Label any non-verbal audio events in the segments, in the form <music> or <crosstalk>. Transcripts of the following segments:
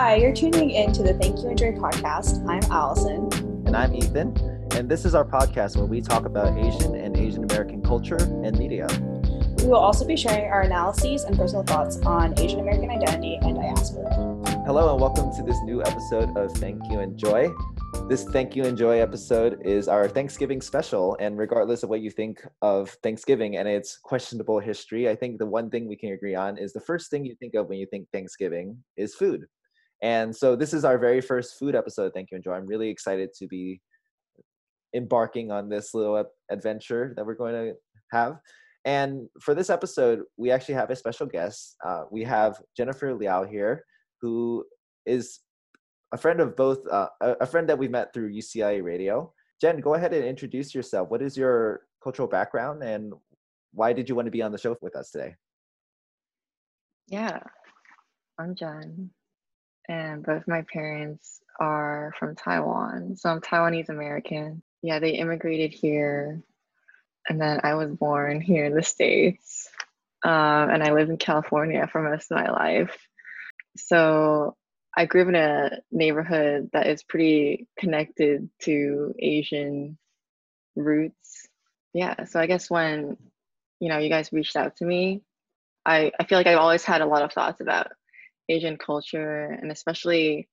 Hi, you're tuning in to the Thank You Enjoy podcast. I'm Allison. And I'm Ethan. And this is our podcast where we talk about Asian and Asian American culture and media. We will also be sharing our analyses and personal thoughts on Asian American identity and diaspora. Hello, and welcome to this new episode of Thank You Enjoy. This Thank You Enjoy episode is our Thanksgiving special. And regardless of what you think of Thanksgiving and its questionable history, I think the one thing we can agree on is the first thing you think of when you think Thanksgiving is food. And so this is our very first food episode. Thank you, Enjoy. I'm really excited to be embarking on this little adventure that we're going to have. And for this episode, we actually have a special guest. Uh, we have Jennifer Liao here, who is a friend of both, uh, a friend that we've met through UCLA Radio. Jen, go ahead and introduce yourself. What is your cultural background and why did you want to be on the show with us today? Yeah, I'm Jen and both my parents are from Taiwan. So I'm Taiwanese American. Yeah, they immigrated here, and then I was born here in the States. Um, and I lived in California for most of my life. So I grew up in a neighborhood that is pretty connected to Asian roots. Yeah, so I guess when you know you guys reached out to me, I, I feel like I've always had a lot of thoughts about Asian culture and especially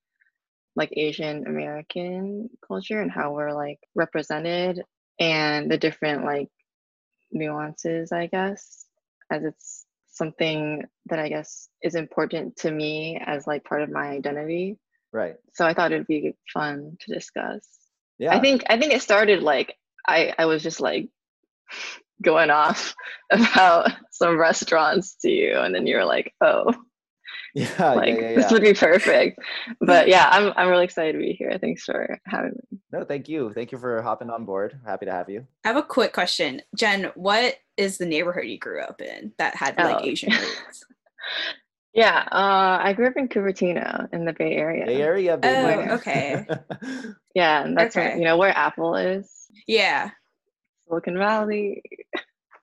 like Asian American culture and how we're like represented and the different like nuances, I guess, as it's something that I guess is important to me as like part of my identity. Right. So I thought it'd be fun to discuss. Yeah. I think I think it started like I I was just like <laughs> going off <laughs> about some restaurants to you and then you were like, "Oh, <laughs> yeah, like yeah, yeah, this would be perfect. But <laughs> yeah, I'm I'm really excited to be here. Thanks for having me. No, thank you. Thank you for hopping on board. Happy to have you. I have a quick question. Jen, what is the neighborhood you grew up in that had like oh. Asian <laughs> roots? yeah, uh, I grew up in Cupertino in the Bay Area. Bay Area, Bay oh, okay. yeah, and that's okay. Where, you know where Apple is. Yeah. Silicon Valley.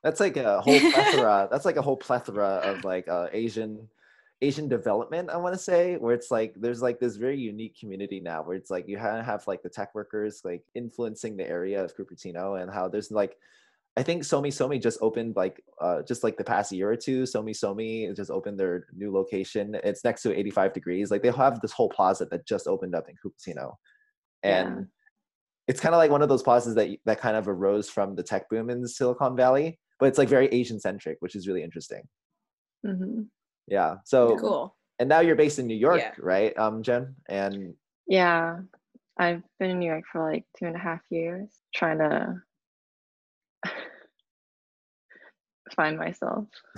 That's like a whole plethora. that's like a whole plethora of like uh, Asian Asian development, I want to say, where it's like there's like this very unique community now where it's like you have have like the tech workers like influencing the area of Cupertino and how there's like I think Somi Somi just opened like uh, just like the past year or two. Somi Somi just opened their new location. It's next to 85 degrees. Like they have this whole plaza that just opened up in Cupertino, and yeah. it's kind of like one of those plazas that that kind of arose from the tech boom in Silicon Valley, but it's like very Asian centric, which is really interesting. Mm-hmm. Yeah. So cool. And now you're based in New York, yeah. right, um, Jen? And yeah, I've been in New York for like two and a half years, trying to <laughs> find myself. <laughs>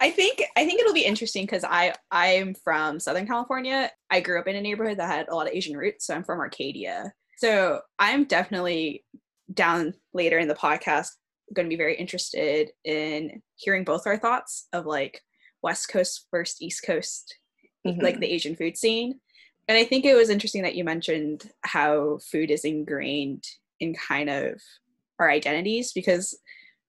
I think I think it'll be interesting because I I'm from Southern California. I grew up in a neighborhood that had a lot of Asian roots, so I'm from Arcadia. So I'm definitely down later in the podcast going to be very interested in hearing both our thoughts of like West Coast versus East Coast, mm-hmm. like the Asian food scene. And I think it was interesting that you mentioned how food is ingrained in kind of our identities because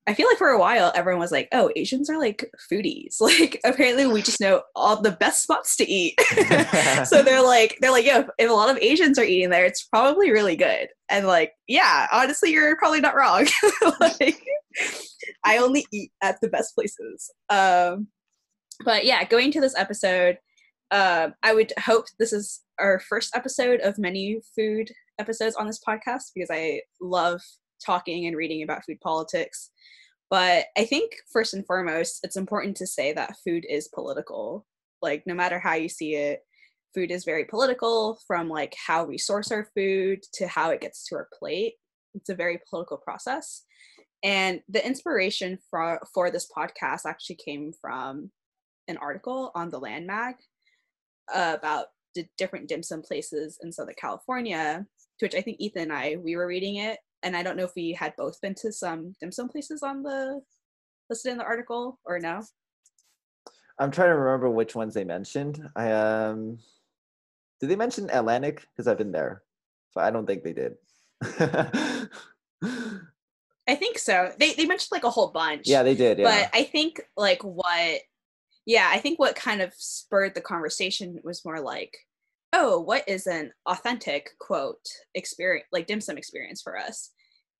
I feel like for a while everyone was like, "Oh, Asians are like foodies." <laughs> Like apparently we just know all the best spots to eat. <laughs> so they're like they're like, "Yo, if a lot of Asians are eating there, it's probably really good." And like, yeah, honestly, you're probably not wrong. <laughs> like I only eat at the best places. Um but yeah, going to this episode, uh, I would hope this is our first episode of many food episodes on this podcast because I love talking and reading about food politics. But I think first and foremost, it's important to say that food is political. Like, no matter how you see it, food is very political from like how we source our food to how it gets to our plate. It's a very political process. And the inspiration for, for this podcast actually came from an article on the Land Mag uh, about the different dim sum places in Southern California, to which I think Ethan and I, we were reading it and I don't know if we had both been to some dim sum places on the listed in the article or no. I'm trying to remember which ones they mentioned. I um, did they mention Atlantic? Because I've been there, so I don't think they did. I think so. They they mentioned like a whole bunch. Yeah, they did. Yeah. But I think like what yeah, I think what kind of spurred the conversation was more like, oh, what is an authentic quote experience, like dim sum experience for us?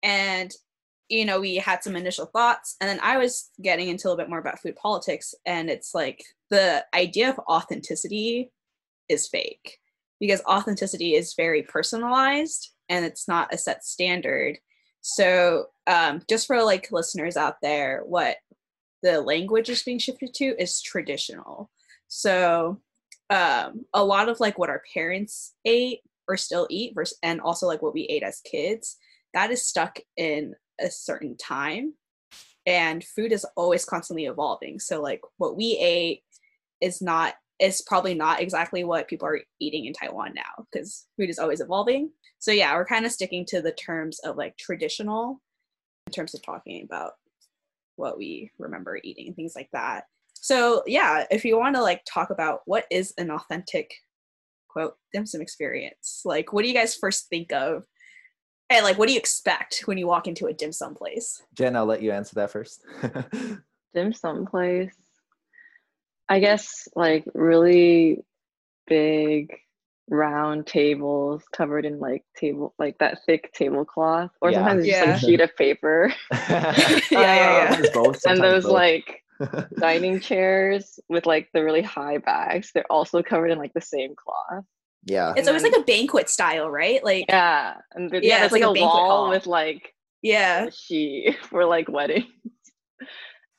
And you know, we had some initial thoughts, and then I was getting into a little bit more about food politics, and it's like the idea of authenticity is fake because authenticity is very personalized and it's not a set standard. So, um, just for like listeners out there, what the language is being shifted to is traditional. So, um, a lot of like what our parents ate or still eat, versus, and also like what we ate as kids, that is stuck in a certain time and food is always constantly evolving. So like what we ate is not is probably not exactly what people are eating in taiwan now because food is always evolving. So yeah we're kind of sticking to the terms of like traditional in terms of talking about what we remember eating and things like that so yeah if you want to like talk about what is an authentic quote dim sum experience like what do you guys first think of and like, what do you expect when you walk into a dim sum place? Jen, I'll let you answer that first. <laughs> dim sum place. I guess like really big round tables covered in like table like that thick tablecloth or yeah. sometimes yeah. just like sheet of paper <laughs> <laughs> yeah, yeah, yeah. Both, and those both. like <laughs> dining chairs with like the really high backs they're also covered in like the same cloth yeah. It's always like a banquet style, right? Like Yeah. And yeah, yeah it's like, like a, a wall hall. with like yeah she <laughs> for like weddings.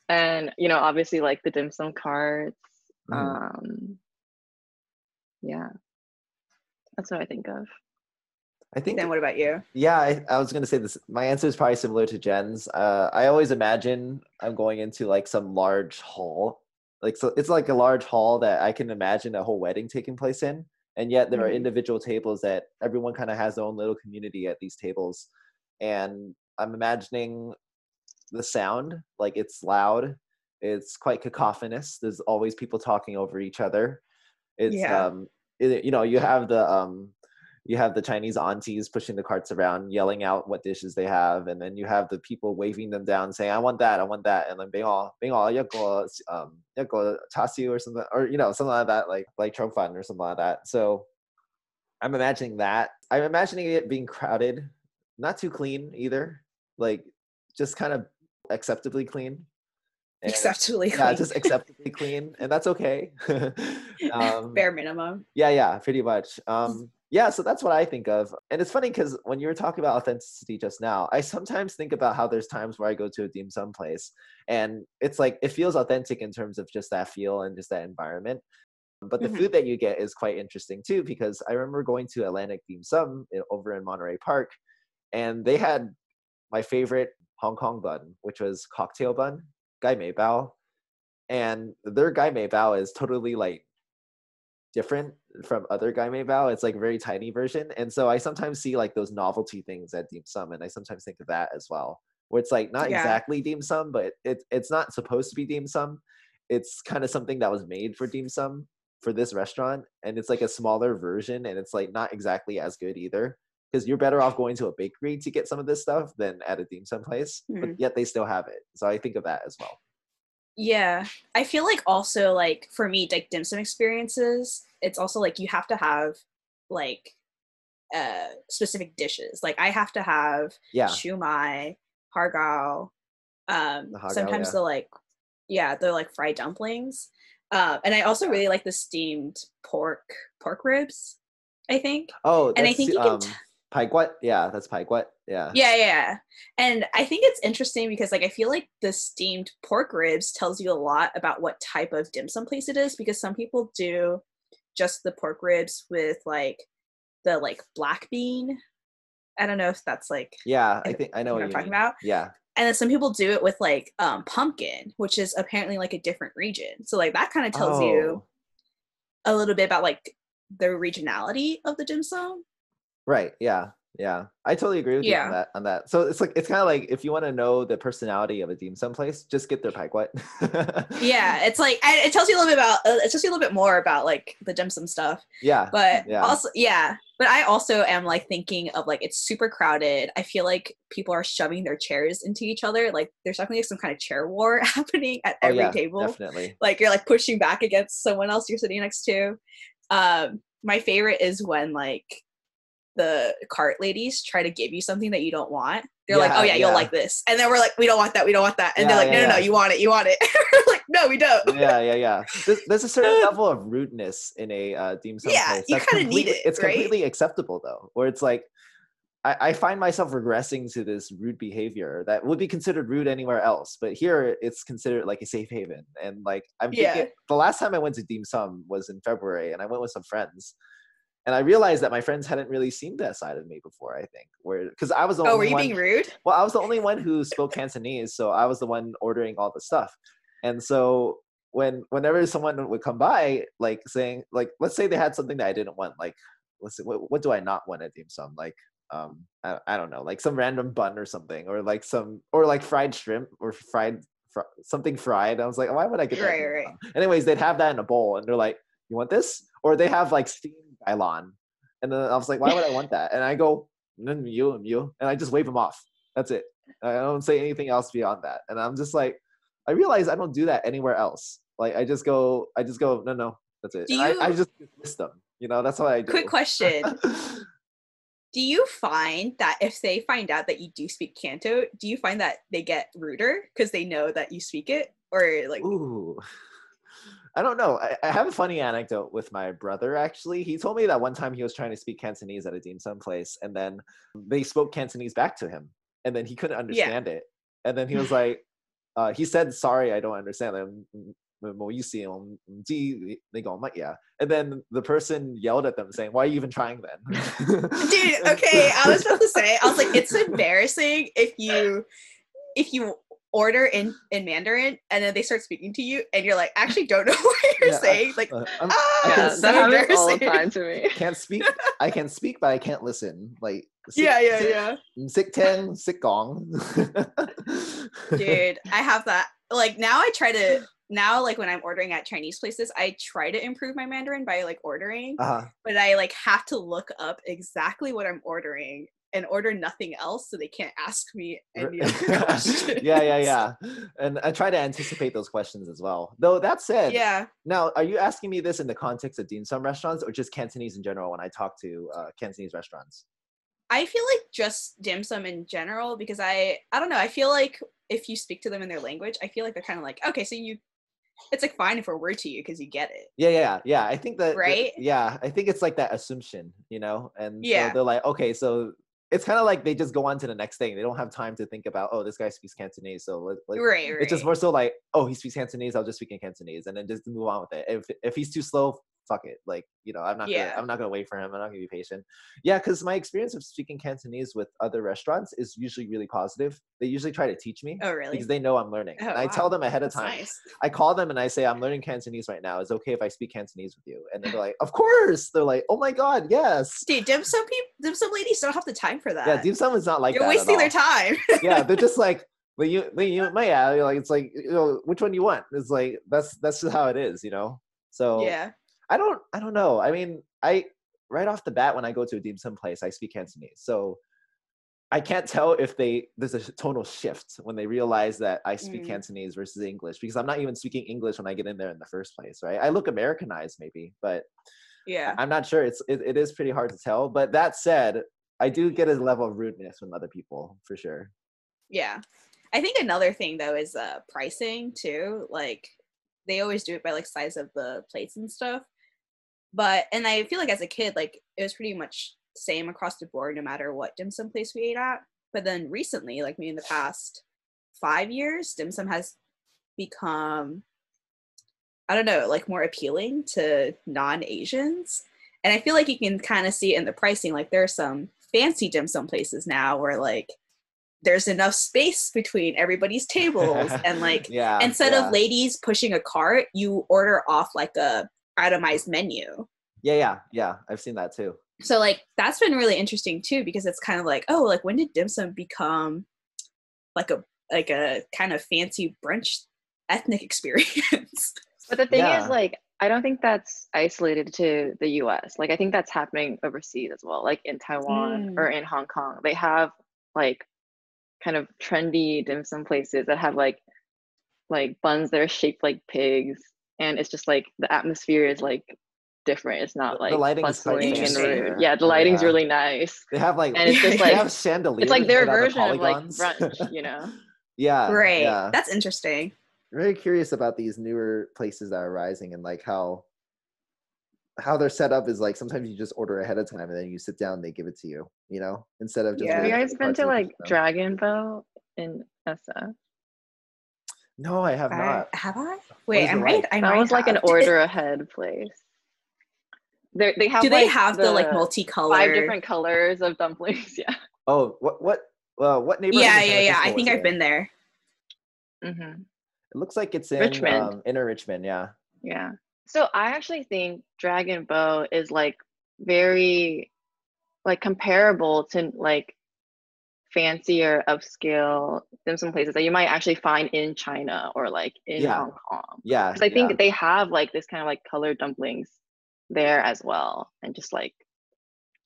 and you know, obviously like the dim sum carts. Mm. Um yeah. That's what I think of. I think. Then what about you? Yeah, I, I was gonna say this. My answer is probably similar to Jen's. Uh, I always imagine I'm going into like some large hall, like so. It's like a large hall that I can imagine a whole wedding taking place in and yet there mm-hmm. are individual tables that everyone kind of has their own little community at these tables and i'm imagining the sound like it's loud it's quite cacophonous there's always people talking over each other it's yeah. um it, you know you have the um you have the Chinese aunties pushing the carts around, yelling out what dishes they have, and then you have the people waving them down, saying, "I want that, I want that," and then being all, being all, um, or something, or you know, something like that, like like chow fun or something like that. So I'm imagining that. I'm imagining it being crowded, not too clean either, like just kind of acceptably clean. And, acceptably clean. Yeah, just acceptably clean, and that's okay. <laughs> <laughs> um, Bare minimum. Yeah, yeah, pretty much. Um, yeah so that's what i think of and it's funny because when you were talking about authenticity just now i sometimes think about how there's times where i go to a dim sum place and it's like it feels authentic in terms of just that feel and just that environment but the mm-hmm. food that you get is quite interesting too because i remember going to atlantic dim sum over in monterey park and they had my favorite hong kong bun which was cocktail bun gai mei bao and their gai mei bao is totally like different from other Gai Mei Bao. It's like a very tiny version. And so I sometimes see like those novelty things at dim sum, and I sometimes think of that as well. Where it's like not yeah. exactly dim sum, but it, it's not supposed to be dim sum. It's kind of something that was made for dim sum for this restaurant. And it's like a smaller version, and it's like not exactly as good either. Because you're better off going to a bakery to get some of this stuff than at a dim sum place. Mm-hmm. But yet they still have it. So I think of that as well. Yeah. I feel like also like for me, like dim sum experiences, it's also like you have to have like uh specific dishes. Like I have to have yeah. shumai, hargao. Um the sometimes yeah. the like yeah, they're like fried dumplings. Uh, and I also really like the steamed pork pork ribs. I think. Oh, and I think you um, can. T- Paiguat, yeah, that's Paiguat, yeah. Yeah, yeah. And I think it's interesting because like I feel like the steamed pork ribs tells you a lot about what type of dim sum place it is because some people do just the pork ribs with like the like black bean. I don't know if that's like Yeah, I think I know what, what I'm talking about. Yeah. And then some people do it with like um pumpkin, which is apparently like a different region. So like that kind of tells oh. you a little bit about like the regionality of the dim sum. Right. Yeah. Yeah, I totally agree with you on that. On that, so it's like it's kind of like if you want to know the personality of a dim sum place, just get their Paiguat. Yeah, <laughs> it's like it tells you a little bit about uh, it tells you a little bit more about like the dim sum stuff. yeah, But Yeah. also, yeah. But I also am like thinking of like it's super crowded. I feel like people are shoving their chairs into each other. Like there's definitely some kind of chair war <laughs> happening at oh every yeah, table. definitely. like you're like pushing back against someone else you're sitting next to. Um, my favorite is when like the cart ladies try to give you something that you don't want. They're like, "Oh yeah, you'll like this," and then we're like, "We don't want that. We don't want that." And Yeah, they're like, yeah, "No, no, no, you want it. You want it." <laughs> we're like, "No, we don't." yeah, yeah, yeah. There's, there's a certain <laughs> level of rudeness in a uh, dim sum Yeah, place. you kinda need it, It's right? completely acceptable though, where it's like, I, I find myself regressing to this rude behavior that would be considered rude anywhere else, but here it's considered like a safe haven. And like, I'm Yeah. thinking, the last time I went to dim sum was in February, and I went with some friends. And I realized that my friends hadn't really seen that side of me before. I think, where because I was the Oh, were you one, being rude? well, I was the only one who spoke Cantonese, so I was the one ordering all the stuff. And so when whenever someone would come by, like saying, like, let's say they had something that I didn't want, like, let's see, what, what do I not want at dim sum? Like, um, I, I don't know, like some random bun or something, or like some, or like fried shrimp or fried fr- something fried. I was like, why would I get that? Right, right. Anyways, they'd have that in a bowl, and they're like, you want this? Or they have like steamed gailan, and then I was like, why would I want <laughs> that? And I go, "Mm, you, you, and I just wave them off. That's it. I don't say anything else beyond that. And I'm just like, I realize I don't do that anywhere else. Like I just go, I just go, no, no, that's it. And I, I just dismiss them. You know, that's what I do. Quick question: <laughs> Do you find that if they find out that you do speak Canto, do you find that they get ruder because they know that you speak it, or like? Ooh. I don't know. I, I have a funny anecdote with my brother actually. He told me that one time he was trying to speak Cantonese at a dim sum place and then they spoke Cantonese back to him and then he couldn't understand it. And then he was <laughs> like, uh, he said, sorry, I don't understand. Mm, mm, mm, um, them. yeah. And then the person yelled at them saying, why are you even trying then? Dude, <laughs> okay, I was about to say, I was like, it's embarrassing if you if you order in in Mandarin and then they start speaking to you and you're like, actually don't know <laughs> what you're Yeah, I- saying. Like, Uh, I'm- ah, I Yeah, can so that happens all the embarrassing. time to me. <laughs> can't speak. I can speak, but I can't listen. Like sick- Yeah, yeah, sick- yeah. Sick ten, sick gong. <laughs> Dude, I have that. Like now I try to now like when I'm ordering at Chinese places, I try to improve my Mandarin by like ordering, Uh-huh. but I like have to look up exactly what I'm ordering and order nothing else so they can't ask me any <laughs> other questions. yeah, yeah, yeah. And I try to anticipate those questions as well. Though that said, Yeah. now are you asking me this in the context of dim sum restaurants or just Cantonese in general when I talk to uh, Cantonese restaurants? I feel like just dim sum in general because I I don't know, I feel like if you speak to them in their language, I feel like they're kind of like, okay, so you it's like fine if we're word to you because you get it. Yeah, yeah, yeah. I think that, that- Right? yeah, I think it's like that assumption, you know, and Yeah. so they're like, okay, so it's kind of like they just go on to the next thing. They don't have time to think about, oh, this guy speaks Cantonese, so let, let, right, right. it's just more so like, oh, he speaks Cantonese, I'll just speak in Cantonese, and then just move on with it. If if he's too slow, fuck it. Like, you know, I'm not Yeah. gonna I'm not gonna wait for him. I'm not gonna be patient. Yeah, because my experience of speaking Cantonese with other restaurants is usually really positive. They usually try to teach me oh really? because they know I'm learning. Oh, and I tell them ahead of That's time. nice. I call them and I say, I'm learning Cantonese right now. Is it okay if I speak Cantonese with you? And they're <laughs> like, Of course. They're like, Oh my god, yes. Dude, dim sum people dim sum ladies don't have the time for that. Yeah, dim sum is not like You're wasting their time. yeah, they're just <laughs> like, well, you, well, you, my, yeah, like, it's like, you know, which one you want? It's like, that's, that's just how it is, you know? So yeah. I don't, I don't know. I mean, I, right off the bat, when I go to a dim sum place, I speak Cantonese. So I can't tell if they, there's a tonal shift when they realize that I speak Mm. Cantonese versus English, because I'm not even speaking English when I get in there in the first place, right? I look Americanized maybe, but Yeah. I'm not sure. It's, it, it is pretty hard to tell. But that said, I do get a level of rudeness from other people for sure. Yeah. I think another thing though is uh pricing too. Like they always do it by like size of the plates and stuff. But and I feel like as a kid, like it was pretty much same across the board no matter what dim sum place we ate at. But then recently, like maybe in the past five years, dim sum has become I don't know, like more appealing to non-Asians. And I feel like you can kind of see in the pricing. Like there are some fancy dim sum places now where like there's enough space between everybody's tables <laughs> and like yeah, instead yeah. of ladies pushing a cart, you order off like a itemized menu. Yeah, yeah, yeah. I've seen that too. so like that's been really interesting too because it's kind of like oh like when did dim sum become like a like a kind of fancy brunch ethnic <laughs> experience But the thing Yeah. is, like, I don't think that's isolated to the US. Like, I think that's happening overseas as well, like in Taiwan hmm. or in Hong Kong. They have like kind of trendy dim sum places that have like like buns that are shaped like pigs. And it's just like the atmosphere is like different. It's not like the lighting is quite bustling interesting Yeah, the lighting's Yeah. really nice. They have like And it's just Yeah, <laughs> they like have chandeliers. it's like their that the version of like brunch, <laughs> you know? yeah. right Yeah. that's interesting I'm very curious about these newer places that are rising and like how how they're set up is like sometimes you just order ahead of time and then you sit down and they give it to you you know instead of just Yeah. Have you guys been to like them. Dragon Beaux in SF? No i have I- not have i wait I'm right. i That was like an <laughs> order ahead place. They they have do they like, have the, like multicolored five different colors of dumplings? <laughs> Yeah. oh what what well what neighborhood yeah in yeah yeah i think i've it been there. there hmm it looks like it's in Richmond. um inner richmond yeah Yeah. So I actually think Dragon Beaux is like very like comparable to like fancier upscale dim sum places that you might actually find in China or like in Yeah. Hong Kong. yeah Because I think yeah. they have like this kind of like colored dumplings there as well. And just like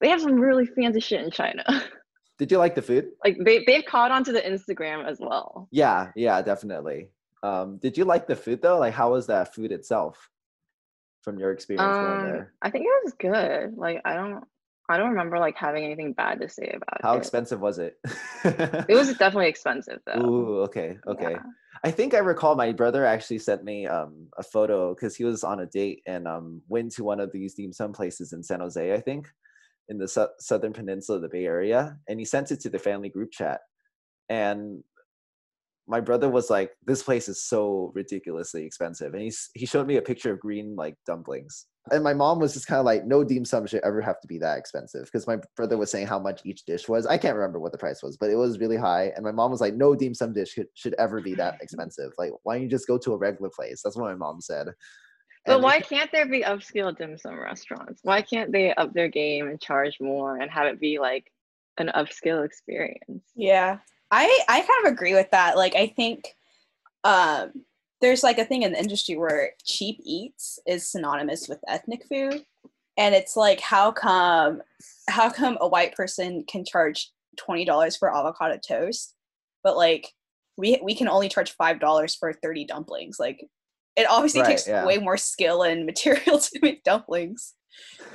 they have some really fancy shit in China. <laughs> did you like the food like they, they've caught on to the Instagram as well. yeah yeah definitely um did you like the food though like how was that food itself from your experience Um, there I think it was good. Like I don't I don't remember like having anything bad to say about how it. How expensive was it It was <laughs> definitely expensive though. Ooh, okay, okay. Yeah. I think I recall my brother actually sent me um, a photo because he was on a date and um, went to one of these dim sum places in San Jose, I think, in the su- southern peninsula of the Bay Area, and he sent it to the family group chat. And my brother was like, "This place is so ridiculously expensive," and he's he showed me a picture of green like dumplings. And my mom was just kind of like, "No dim sum should ever have to be that expensive," because my brother was saying how much each dish was. I can't remember what the price was, but it was really high. And my mom was like, "No dim sum dish should, should ever be that <laughs> expensive. Like, why don't you just go to a regular place?" That's what my mom said. But And why it- can't there be upscale dim sum restaurants? Why can't they up their game and charge more and have it be like an upscale experience? Yeah. I I kind of agree with that. Like I think um there's like a thing in the industry where cheap eats is synonymous with ethnic food. And it's like how come how come a white person can charge $20 for avocado toast, but like we we can only charge $5 for 30 dumplings. Like it obviously Right, takes yeah. way more skill and material <laughs> to make dumplings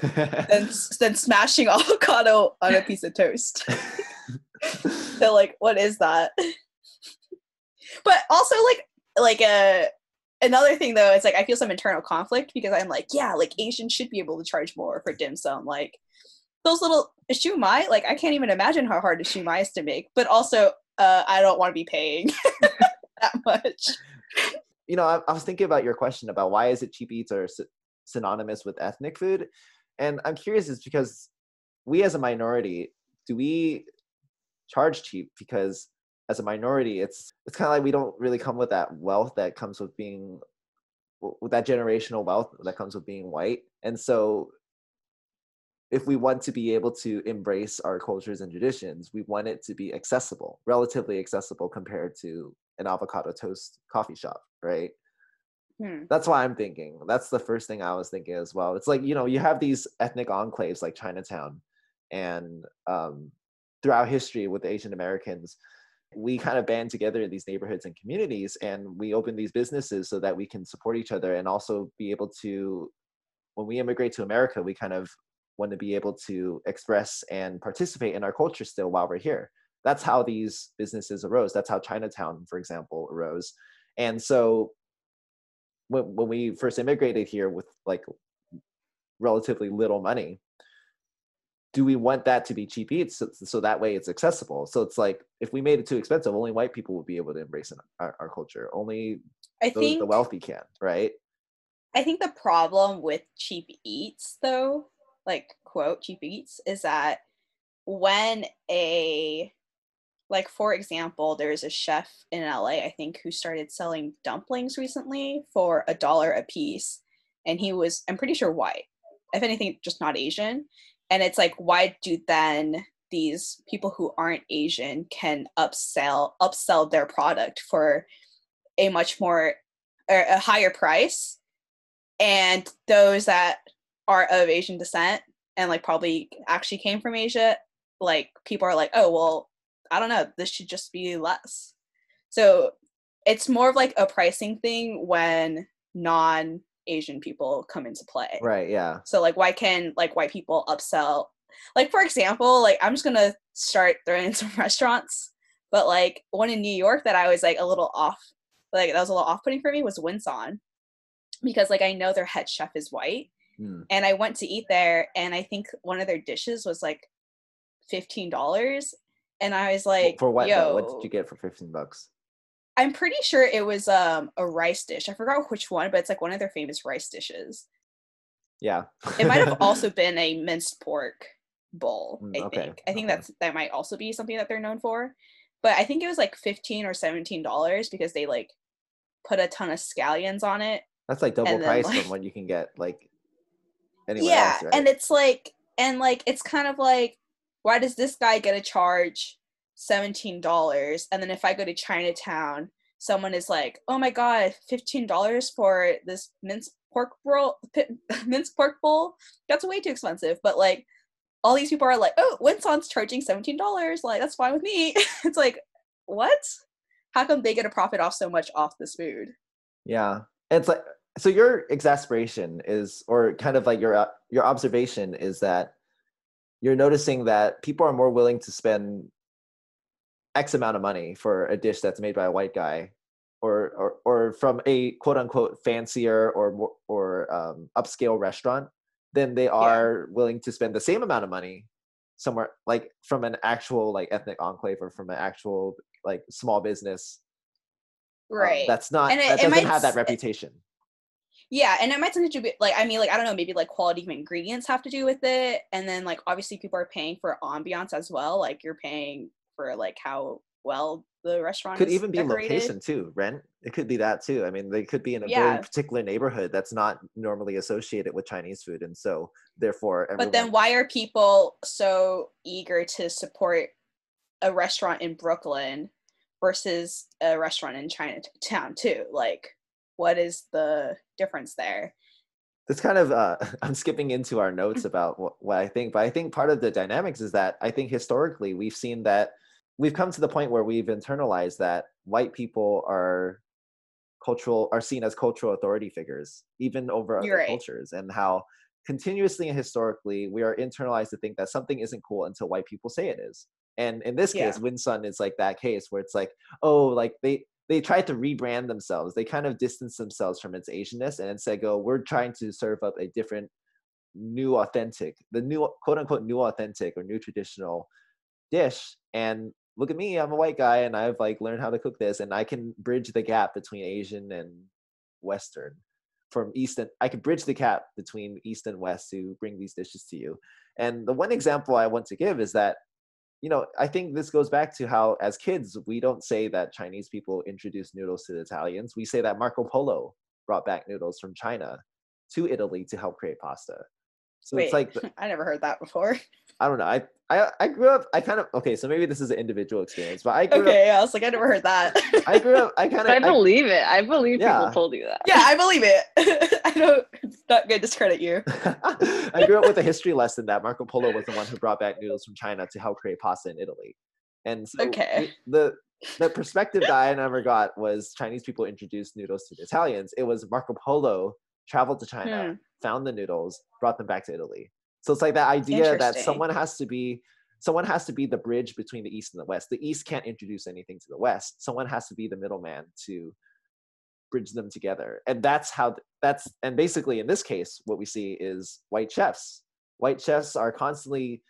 than <laughs> than smashing avocado on a piece of toast. <laughs> so like what is that but also like like a another thing though is like i feel some internal conflict because i'm like yeah like asians should be able to charge more for dim sum like those little shumai like i can't even imagine how hard a shumai is to make but also uh i don't want to be paying <laughs> that much. You know, I, I was thinking about your question about why is it cheap eats are sy- synonymous with ethnic food, and I'm curious is because we as a minority do we charge cheap because as a minority it's it's kind of like we don't really come with that wealth that comes with being with that generational wealth that comes with being white. And so if we want to be able to embrace our cultures and traditions we want it to be accessible relatively accessible compared to an avocado toast coffee shop right? Hmm. that's why i'm thinking that's the first thing i was thinking as well. It's like you know you have these ethnic enclaves like chinatown and um, throughout history with asian americans we kind of band together in these neighborhoods and communities and we open these businesses so that we can support each other and also be able to when we immigrate to america we kind of want to be able to express and participate in our culture still while we're here. That's how these businesses arose. That's how chinatown for example arose. And so when, when we first immigrated here with like relatively little money do we want that to be cheap eats so, so that way it's accessible so it's like if we made it too expensive only white people would be able to embrace our, our culture only i those, think the wealthy can right I think the problem with cheap eats, though, like quote cheap eats, is that when a like for example, there's a chef in LA, I think, who started selling dumplings recently for a dollar a piece, and he was, I'm pretty sure, white. If anything, just not Asian. And it's like why do then these people who aren't asian can upsell upsell their product for a much more or a higher price? And those that are of asian descent and like probably actually came from asia like people are like oh well i don't know this should just be less. So it's more of like a pricing thing when non asian people come into play Right. Yeah. so like why can like white people upsell like for example, like I'm just gonna start throwing in <laughs> some restaurants, but like one in New York that I was like a little off like that was a little off putting for me was Win Son. Because like I know their head chef is white Hmm. and I went to eat there and I think one of their dishes was like fifteen dollars. And I was like, for what? Yo, though? What did you get for fifteen bucks? I'm pretty sure it was um a rice dish. I forgot which one, but it's like one of their famous rice dishes. Yeah. It might have <laughs> also been a minced pork bowl. Mm, I okay, think. I think okay. that's that might also be something that they're known for. But I think it was like fifteen or seventeen dollars because they like put a ton of scallions on it. That's like double price like- from what you can get like anywhere yeah, else, right? and it's like and like it's kind of like why does this guy get a charge seventeen dollars and then if I go to Chinatown, someone is like, oh my god, fifteen dollars for this minced pork roll, <laughs> minced pork bowl? That's way too expensive. But like all these people are like, oh, Win Son's charging seventeen dollars. Like that's fine with me. <laughs> it's like what? How come they get a profit off so much off this food? Yeah, it's like so. Your exasperation is, or kind of like your uh, your observation is that you're noticing that people are more willing to spend X amount of money for a dish that's made by a white guy, or or or from a quote unquote fancier or or um, upscale restaurant then they are willing to spend the same amount of money somewhere like from an actual like ethnic enclave or from an actual like small business um, Right. that's not And it- that it doesn't have that reputation Yeah, and it might tend to be like I mean, like I don't know, maybe like quality of ingredients have to do with it, and then like obviously people are paying for ambiance as well. Like you're paying for like how well the restaurant could is even be decorated. location too rent it could be that too i mean they could be in a Yeah. very particular neighborhood that's not normally associated with chinese food and so therefore But then why are people so eager to support a restaurant in Brooklyn versus a restaurant in Chinatown too? Like, what is the difference there? It's kind of uh, <laughs> I'm skipping into our notes <laughs> about what, what I think, but I think part of the dynamics is that I think historically we've seen that we've come to the point where we've internalized that white people are cultural are seen as cultural authority figures even over other You're right. cultures and how continuously and historically we are internalized to think that something isn't cool until white people say it is and in this Yeah. case Win Son is like that case where it's like oh like they they tried to rebrand themselves they kind of distance themselves from its asianness and instead go we're trying to serve up a different new authentic the new quote unquote new authentic or new traditional dish and look at me i'm a white guy and i've like learned how to cook this and i can bridge the gap between asian and western. From east and i can bridge the gap between east and west to bring these dishes to you. And the one example i want to give is that you know i think this goes back to how as kids we don't say that chinese people introduced noodles to the italians. We say that marco polo brought back noodles from china to italy to help create pasta so it's like the- <laughs> I never heard that before. <laughs> I don't know. I, I I grew up. I kind of okay. So maybe this is an individual experience, but I grew up. Okay, I was like, I never heard that. <laughs> I grew up. I kind of. I of. believe it. I believe Yeah. people told you that. yeah, I believe it. I don't. It's not good to discredit you. I grew up with a history lesson that Marco Polo was the one who brought back noodles from China to help create pasta in Italy, and so Okay. the the perspective that I never got was Chinese people introduced noodles to the Italians. It was Marco Polo traveled to China, Hmm. Found the noodles, brought them back to Italy. So it's like that idea that someone has to be someone has to be the bridge between the east and the west. The east can't introduce anything to the west. Someone has to be the middleman to bridge them together. And that's how that's and basically in this case what we see is white chefs. White chefs are constantly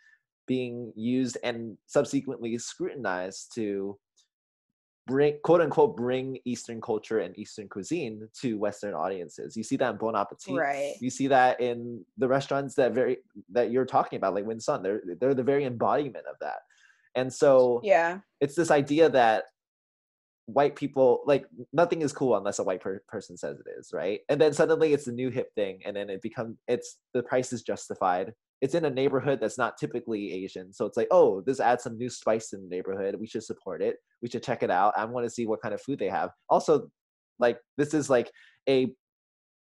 being used and subsequently scrutinized to bring quote unquote bring eastern culture and eastern cuisine to western audiences. You see that in bon appetit. Right. you see that in the restaurants that very that you're talking about like Win Son they're they're the very embodiment of that. And so Yeah. it's this idea that white people like nothing is cool unless a white per- person says it is right? And then suddenly it's a new hip thing and then it becomes it's the price is justified it's in a neighborhood that's not typically Asian. So it's like, oh, this adds some new spice in the neighborhood. We should support it. We should check it out. I want to see what kind of food they have. Also, like this is like a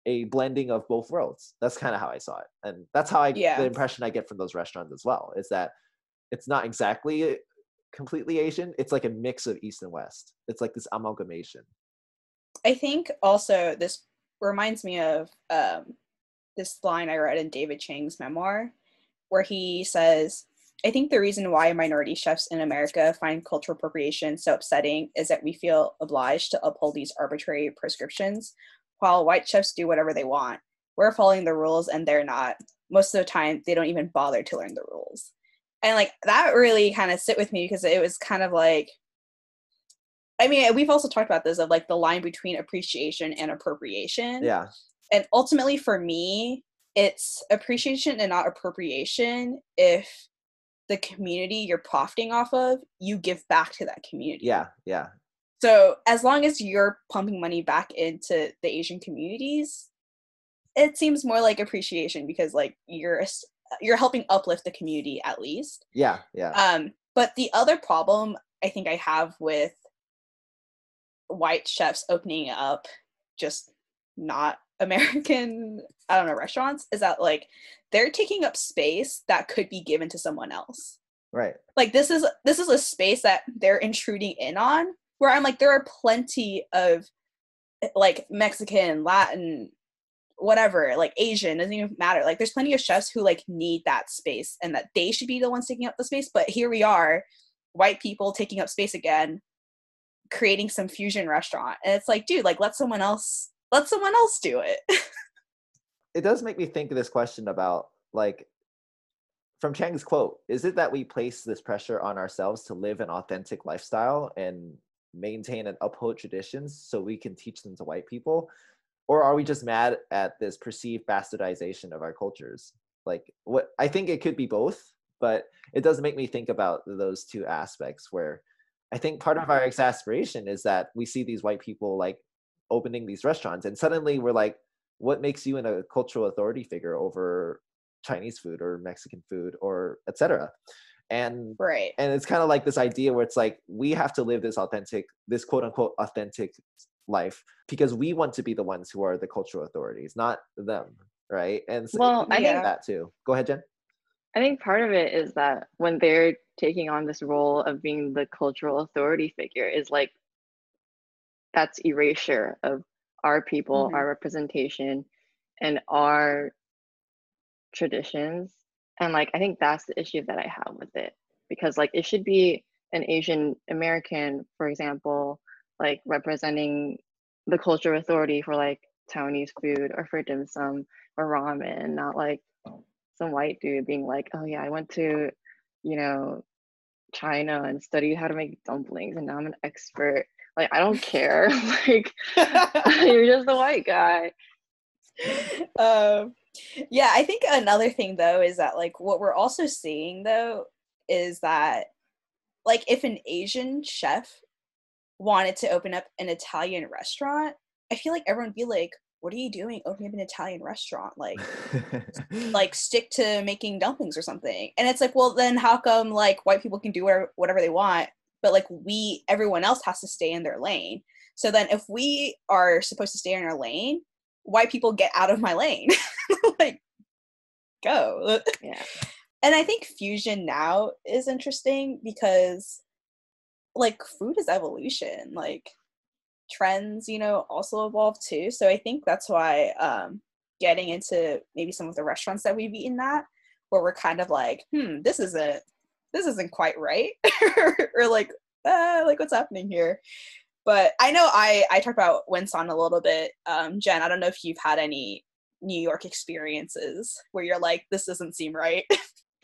a blending of both worlds. That's kind of how I saw it. And that's how I Yeah. the impression I get from those restaurants as well. Is that it's not exactly completely Asian. It's like a mix of East and West. It's like this amalgamation. I think also this reminds me of um, this line I read in David Chang's memoir, where he says, I think the reason why minority chefs in America find cultural appropriation so upsetting is that we feel obliged to uphold these arbitrary prescriptions, while white chefs do whatever they want. We're following the rules and they're not. Most of the time, they don't even bother to learn the rules. And like that really kind of sit with me because it was kind of like, I mean, we've also talked about this of like the line between appreciation and appropriation. Yeah. And ultimately, for me, it's appreciation and not appropriation if the community you're profiting off of, you give back to that community. Yeah. Yeah. So as long as you're pumping money back into the Asian communities, it seems more like appreciation because like you're you're helping uplift the community at least. Yeah. Yeah. Um, but the other problem I think I have with white chefs opening up just not American, I don't know, restaurants is that like they're taking up space that could be given to someone else. right. Like this is this is a space that they're intruding in on where I'm like there are plenty of like Mexican, Latin, whatever, like Asian, doesn't even matter. Like there's plenty of chefs who like need that space and that they should be the ones taking up the space. But here we are, white people taking up space again, creating some fusion restaurant. And it's like, dude, like let someone else let someone else do it. <laughs> it does make me think of this question about like from Chang's quote, is it that we place this pressure on ourselves to live an authentic lifestyle and maintain and uphold traditions so we can teach them to white people? Or are we just mad at this perceived bastardization of our cultures? Like what I think it could be both, but it does make me think about those two aspects where I think part of our exasperation is that we see these white people like opening these restaurants and suddenly we're like what makes you in a cultural authority figure over chinese food or mexican food or etc and right. and it's kind of like this idea where it's like we have to live this authentic this quote unquote authentic life because we want to be the ones who are the cultural authorities not them right? And so Well, I think- that too. Go ahead jen. I think part of it is that when they're taking on this role of being the cultural authority figure is like that's erasure of our people, Mhm. our representation, and our traditions. And like I think that's the issue that I have with it. Because like it should be an Asian American, for example, like representing the cultural authority for like Taiwanese food or for dim sum or ramen, not like some white dude being like, oh yeah, I went to, you know, China and studied how to make dumplings and now I'm an expert. Like I don't care. <laughs> like <laughs> <laughs> you're just a white guy. um yeah i think another thing though is that like what we're also seeing though is that like if an asian chef wanted to open up an italian restaurant i feel like everyone would be like what are you doing opening up an italian restaurant like like stick to making dumplings or something and it's like well then how come like white people can do whatever, whatever they want but like we everyone else has to stay in their lane. So then if we are supposed to stay in our lane white people get out of my lane? <laughs> Like go. Yeah. and i think fusion now is interesting because like food is evolution. Like trends you know also evolve too. So i think that's why um getting into maybe some of the restaurants that we've eaten at where we're kind of like hmm this isn't this isn't quite right <laughs> or like uh, like what's happening here but i know i i talked about Win Son a little bit um jen i don't know if you've had any new york experiences where you're like this doesn't seem right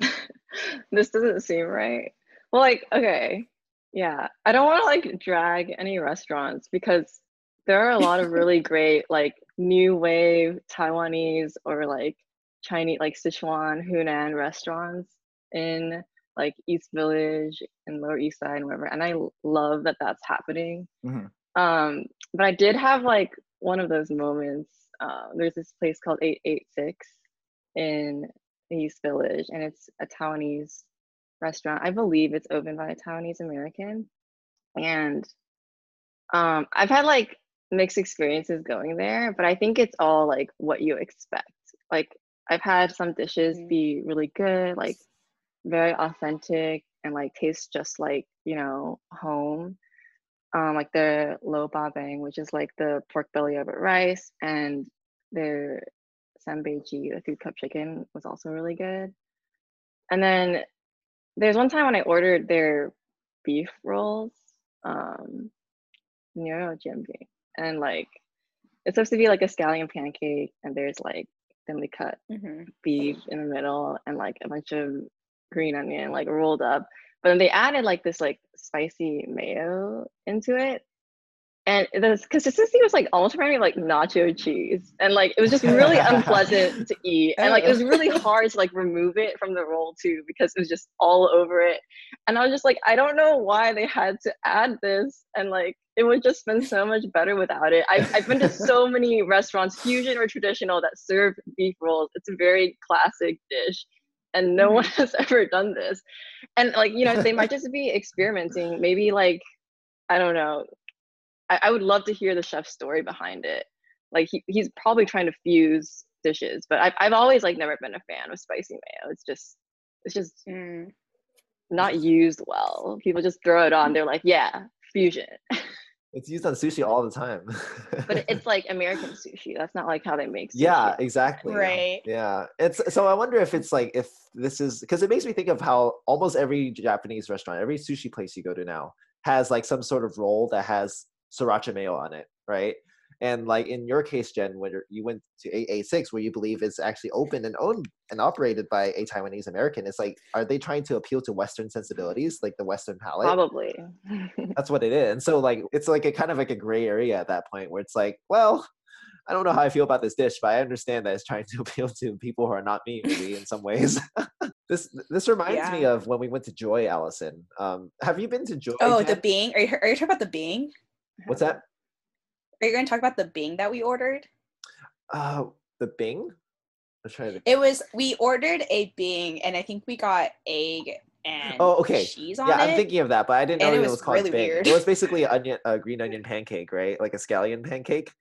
<laughs> this doesn't seem right. Well, like, okay, yeah. I don't want to like drag any restaurants because there are a lot of <laughs> really great like new wave Taiwanese or like Chinese like Sichuan, Hunan restaurants in like East Village and Lower East Side and whatever. And I love that that's happening. Mhm. Um, but I did have like one of those moments. Uh, there's this place called 886 in East Village, and it's a Taiwanese restaurant. I believe it's opened by a Taiwanese American, and um, I've had like mixed experiences going there, but I think it's all like what you expect. Like I've had some dishes Mm. be really good, like very authentic and like tastes just like you know home. Um, like the lo ba bang, which is like the pork belly over rice, and the sambeiji, the three cup chicken, was also really good. And then there's one time when I ordered their beef rolls, um, neuro jianbing, and like it's supposed to be like a scallion pancake, and there's like thinly cut Mhm. beef in the middle and like a bunch of green onion like rolled up. But then they added like this like spicy mayo into it. And the consistency was like almost reminding me of like nacho cheese. And like it was just really <laughs> unpleasant to eat. And like it was really oh. hard to like remove it from the roll too because it was just all over it. And I was just like, I don't know why they had to add this. And like it would just been so much better without it. I've, I've been to so many restaurants, fusion or traditional, that serve beef rolls. It's a very classic dish. And no one <laughs> has ever done this. And like, you know, they might just be <laughs> experimenting. Maybe like, I don't know. I, I would love to hear the chef's story behind it. Like he, he's probably trying to fuse dishes, but I've, I've always like never been a fan of spicy mayo. It's just, it's just Mm. not used well. People just throw it on. They're like, yeah, fusion. <laughs> It's used on sushi all the time. but it's <laughs> like American sushi. That's not like how they make sushi. yeah, exactly. Right. Yeah. It's so I wonder if it's like if this is because it makes me think of how almost every Japanese restaurant, every sushi place you go to now has like some sort of roll that has sriracha mayo on it, right? And like in your case, Jen, when you went to AA6, where you believe it's actually open and owned and operated by a Taiwanese American, it's like, are they trying to appeal to Western sensibilities, like the Western palate? Probably. <laughs> That's what it is. And so like it's like a kind of like a gray area at that point where it's like, well, I don't know how I feel about this dish, but I understand that it's trying to <laughs> appeal to people who are not me, maybe in some ways. <laughs> this this reminds me of when we went to Joy, Allison. Um, have you been to Joy? Oh, the Bing. Are you, are you talking about the Bing? What's that? Are you going to talk about the Bing that we ordered? Uh, the Bing. I'm trying to. It was we ordered a Bing, and I think we got egg and Oh, okay. cheese on it. Yeah, it. I'm thinking of that, but I didn't know it it was was, called really Bing. weird. It was basically <laughs> onion, a green onion pancake, right? Like a scallion pancake,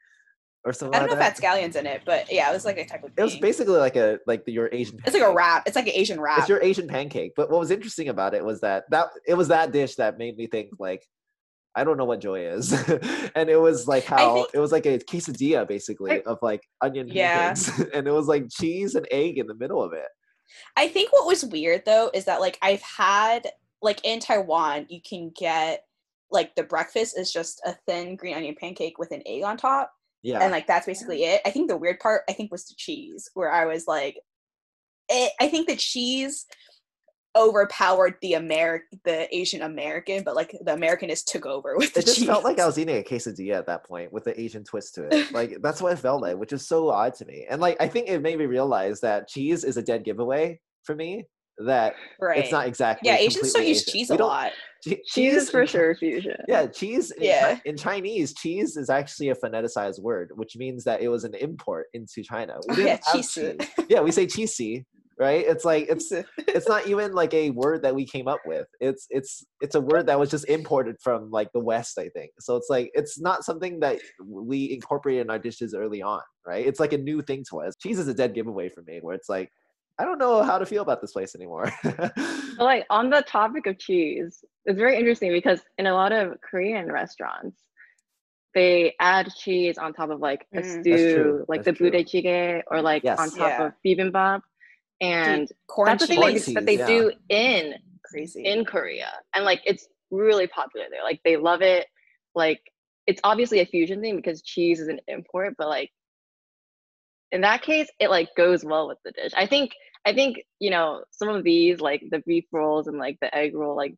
or something. I don't know like if that. that's scallions in it, but yeah, it was like a type of. It was basically like a like the, your Asian. It's like a wrap. It's like an Asian wrap. It's your Asian pancake. But what was interesting about it was that that it was that dish that made me think like, I don't know what joy is, <laughs> and it was like how think- it was like a quesadilla basically I- of like onion Yeah. pancakes, <laughs> and it was like cheese and egg in the middle of it. I think what was weird though is that like I've had like in Taiwan you can get like the breakfast is just a thin green onion pancake with an egg on top Yeah, and like that's basically it. I think the weird part I think was the cheese where I was like it, I think the cheese overpowered the American the Asian American but like the Americanist took over with the it just cheese. felt like I was eating a quesadilla at that point with the Asian twist to it. <laughs> Like that's what it felt like, which is so odd to me. And like I think it made me realize that cheese is a dead giveaway for me. That right. it's not exactly. yeah, Asians don't completely use Asian. cheese a lot. <laughs> che- Cheese is for sure fusion. Yeah, cheese. In, Yeah. Chi- in Chinese, cheese is actually a phoneticized word, which means that it was an import into China. We <laughs> Oh, didn't yeah, have cheese. cheese. Yeah, we say cheesy, right? It's like <laughs> it's it's not even like a word that we came up with. It's it's it's a word that was just imported from like the West, I think. So it's like it's not something that we incorporated in our dishes early on, right? It's like a new thing to us. Cheese is a dead giveaway for me, where it's like I don't know how to feel about this place anymore. <laughs> But like on the topic of cheese, it's very interesting because in a lot of Korean restaurants, they add cheese on top of like a Mm. Stew, like that's the true. budae or like Yes. on top Yeah. of bibimbap. And corn that's the thing Corn that, cheese. that they cheese, do in Crazy. in Korea. And like it's really popular there. Like they love it. Like it's obviously a fusion thing because cheese is an import, but like in that case, it like goes well with the dish. I think I think, you know, some of these like the beef rolls and like the egg roll, like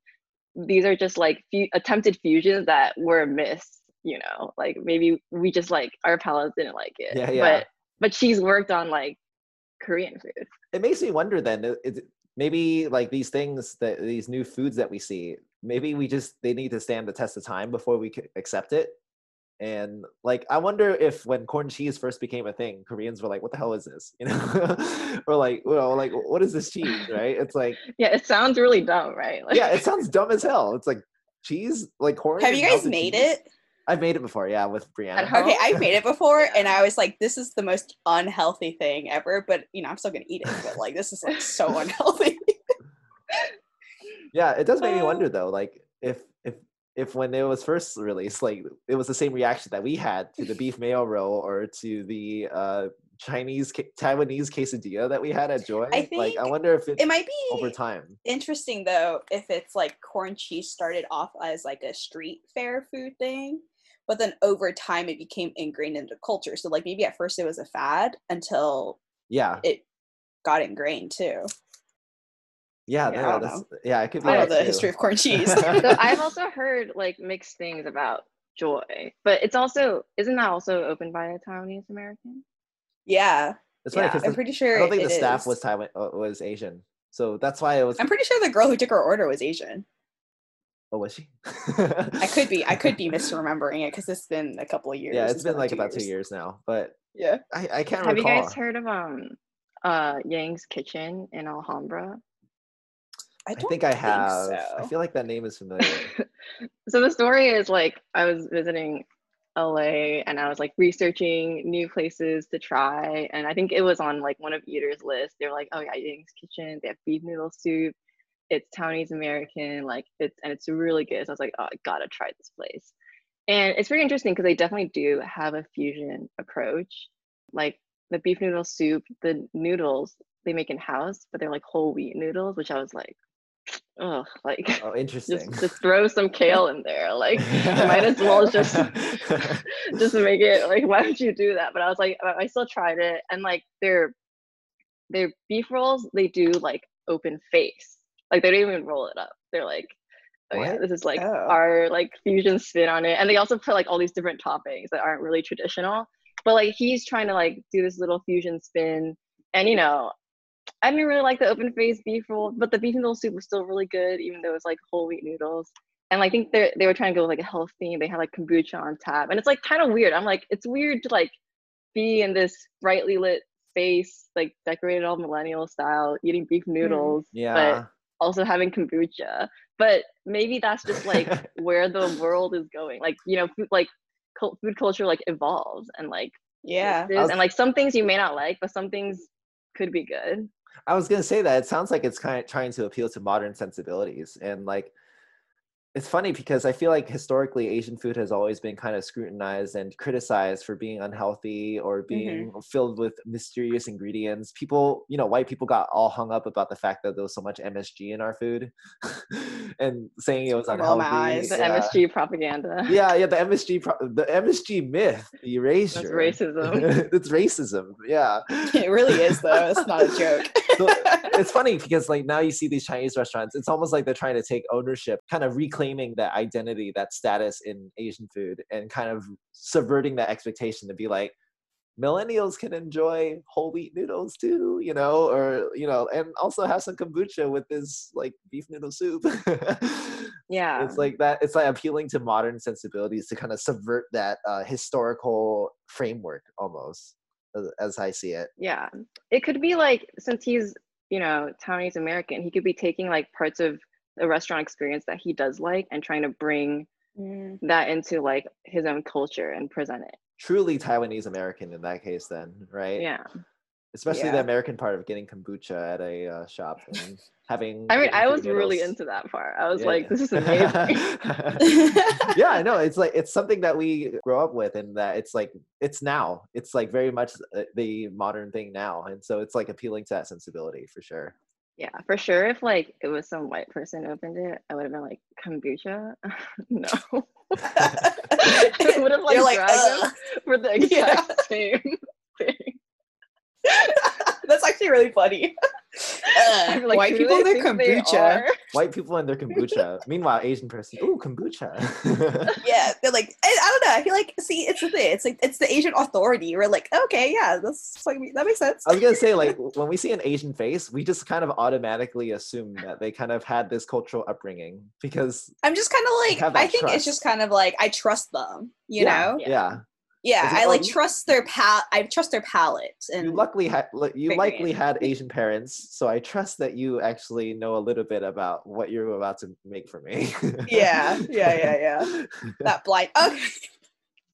these are just like fu- attempted fusions that were missed, you know, like maybe we just like our palates didn't like it. Yeah, yeah. But but she's worked on like Korean food. it makes me wonder then it, it, maybe like these things that these new foods that we see maybe we just they need to stand the test of time before we could accept it And like, I wonder if when corn cheese first became a thing, Koreans were like, "What the hell is this?" <laughs> You know, or like, well, like, what is this cheese? Right? It's like, Yeah, it sounds really dumb, right? Like, yeah, <laughs> it sounds dumb as hell. It's like cheese, like corn. Have you guys made cheese. it? I've made it before, yeah, with Brianna. Okay, I've made it before, <laughs> and I was like, "This is the most unhealthy thing ever." But you know, I'm still gonna eat it. But like, this is like so <laughs> unhealthy. Yeah, it does make me wonder though, like if if if when it was first released, like it was the same reaction that we had to the beef mayo roll or to the uh Chinese Taiwanese quesadilla that we had at Joy. I think like I wonder if it's it might be over time. interesting though if it's like corn cheese started off as like a street fair food thing, but then over time it became ingrained into culture. So like maybe at first it was a fad until Yeah, it got ingrained too. yeah, yeah, no, I don't that's, yeah. It could be I know that the history of corn cheese. <laughs> So I've also heard like mixed things about Joy, but it's also isn't that also opened by a Taiwanese American? yeah, It's funny I'm the- pretty sure. I don't think it the staff is. was Taiwan uh, was Asian, so that's why it was. I'm pretty sure the girl who took our order was Asian. Oh, was she? I could be. I could be <laughs> misremembering it because it's been a couple of years. Yeah, it's been like about two years now, but Yeah. I, I can't remember. Have you guys heard of um uh Yang's Kitchen in Alhambra? I, I don't think I have. so. I feel like that name is familiar. <laughs> so the story is like I was visiting LA and I was like researching new places to try and I think it was on like one of Eater's list. They're like, oh yeah, Yang's Kitchen. They have beef noodle soup. It's Taiwanese American, like it's and it's really good. So I was like, oh, I gotta try this place. And it's very interesting because they definitely do have a fusion approach. Like the beef noodle soup, the noodles they make in house, but they're like whole wheat noodles, which I was like, ugh, like oh, interesting. just just throw some kale in there. Like might as well just <laughs> just make it like why would you do that? But I was like I I still tried it and like their their beef rolls they do like open face. Like they don't even roll it up. They're like oh yeah, this is like Oh. our like fusion spin on it. And they also put like all these different toppings that aren't really traditional. But like he's trying to like do this little fusion spin. And you know, I didn't really like the open face beef roll, but the beef noodle soup was still really good, even though it was like whole wheat noodles. And I think they they were trying to go with like a health theme. They had like kombucha on tap, and it's like kind of weird. I'm like, it's weird to like be in this brightly lit space, like decorated all millennial style, eating beef hmm. noodles, yeah. Also having kombucha. But maybe that's just like <laughs> where the world is going. Like you know, food, like cul- food culture like evolves, and like Yeah. was- and like some things you may not like, but some things could be good. I was gonna say that it sounds like it's kind of trying to appeal to modern sensibilities, and like it's funny because I feel like historically Asian food has always been kind of scrutinized and criticized for being unhealthy or mm-hmm. being filled with mysterious ingredients. People, you know, white people got all hung up about the fact that there was so much MSG in our food, <laughs> and saying it was Roll my unhealthy. eyes. The yeah. MSG propaganda. Yeah, yeah, the MSG, pro- the MSG myth, the erasure. <laughs> That's racism. it's racism. Yeah. <laughs> It really is though. It's not a joke. So, <laughs> it's funny because like now you see these Chinese restaurants, it's almost like they're trying to take ownership, kind of reclaiming that identity, that status in Asian food, and kind of subverting that expectation to be like, millennials can enjoy whole wheat noodles too, you know, or you know, and also have some kombucha with this like beef noodle soup. <laughs> Yeah. it's like that. It's like appealing to modern sensibilities to kind of subvert that uh, historical framework almost, as, as I see it. Yeah. It could be like since he's, you know, Taiwanese American, he could be taking like parts of the restaurant experience that he does like and trying to bring Mm. that into like his own culture and present it. Truly Taiwanese American in that case, then, right? Yeah. especially the American part of getting kombucha at a uh, shop and <laughs> having. I mean, I was really into that part. I was Yeah. like, this is amazing. <laughs> yeah, I know. It's like it's something that we grow up with, and that it's like it's now. It's like very much uh, the modern thing now, and so it's like appealing to that sensibility for sure. Yeah, for sure. If like it was some white person opened it, I would have been like, kombucha? <laughs> no. <laughs> I would have like, You're like, dragged him "Ugh." for the <laughs> Yeah. exact same thing. <laughs> That's actually really funny. <laughs> Uh, <laughs> I'd like, white people in their kombucha. White people and their kombucha. Meanwhile, Asian person, ooh, kombucha. Yeah, they're like, I, I don't know. I feel like, see, it's the thing. It's like it's the Asian authority. We're like, okay, yeah, that's like that makes sense. I was gonna say, like, when we see an Asian face, we just kind of automatically assume that they kind of had this cultural upbringing because I'm just kind of like, I that think it's just kind of like I trust them. You yeah, know? Yeah. Yeah. Yeah, I like you- trust their pal. I trust their palate. And You luckily had you figuring likely it. had Asian parents, so I trust that you actually know a little bit about what you're about to make for me. <laughs> yeah, yeah, yeah, yeah. <laughs> That blind. Okay.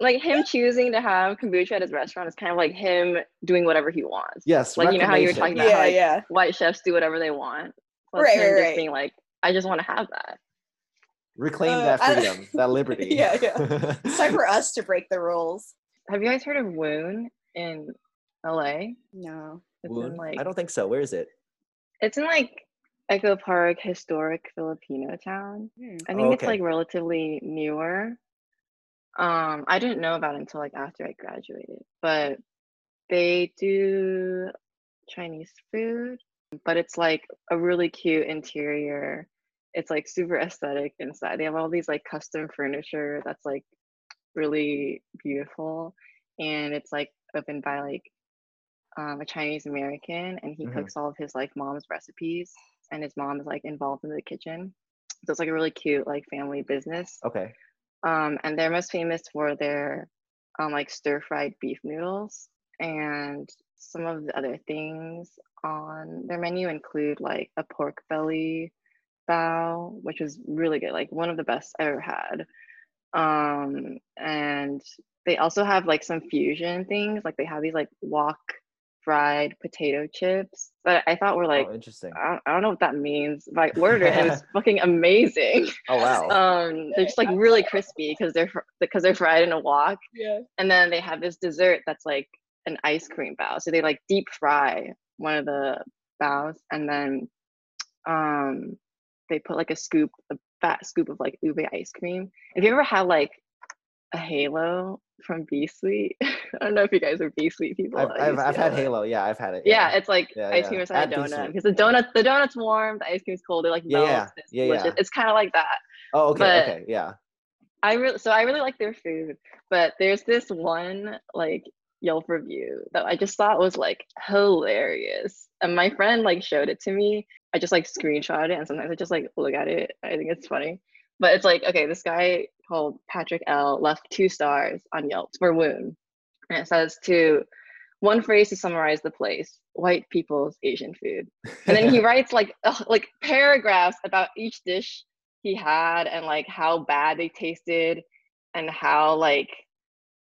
Like him choosing to have kombucha at his restaurant is kind of like him doing whatever he wants. yes, Like, you know how you were talking about how, Yeah, like, yeah. White chefs do whatever they want. So Right, it's him right, just right. being like, I just want to have that. Reclaim Uh, that I- freedom, that <laughs> liberty. Yeah, yeah. It's time for us to break the rules. Have you guys heard of Woon in LA? No. It's Woon? in like I don't think so. Where is it? it's in like Echo Park, historic Filipino town. Hmm. I Oh, think it's like relatively newer. Um, I didn't know about it until like after I graduated, but they do Chinese food, but it's like a really cute interior. It's like super aesthetic inside. They have all these like custom furniture that's like really beautiful, and it's like opened by like um, a Chinese American, and he Mhm. cooks all of his like mom's recipes, and his mom is like involved in the kitchen. So it's like a really cute like family business. Okay. Um, and they're most famous for their um, like stir fried beef noodles. And some of the other things on their menu include like a pork belly bao, which is really good, like one of the best I ever had. Um, and they also have like some fusion things, like they have these like wok fried potato chips that I thought were like, oh, interesting. I, don't, I don't know what that means, but I ordered it and it's <laughs> fucking amazing Oh wow. <laughs> um they're just like really crispy because they're because they're fried in a wok Yeah. and then they have this dessert that's like an ice cream bao so they like deep fry one of the baos and then um they put like a scoop a fat scoop of like ube ice cream if you ever had like a halo from b sweet <laughs> i don't know if you guys are b sweet people I've, I've, I've had. Halo. Yeah, I've had it. yeah, it's like Yeah, ice yeah. cream inside a donut because the donut the donut's warm the ice cream's cold it like Yeah, melts yeah, it's yeah, yeah. it's kind of like that oh, okay. but- okay. Yeah. I really so I really like their food, but there's this one like Yelp review that I just thought was like hilarious. And my friend like showed it to me. I just like screenshot it and sometimes I just like look at it. I think it's funny. But it's like, okay, this guy called Patrick L left two stars on Yelp for Woon. And it says to one phrase to summarize the place, white people's Asian food. And then he <laughs> writes like ugh, like paragraphs about each dish he had and like how bad they tasted and how like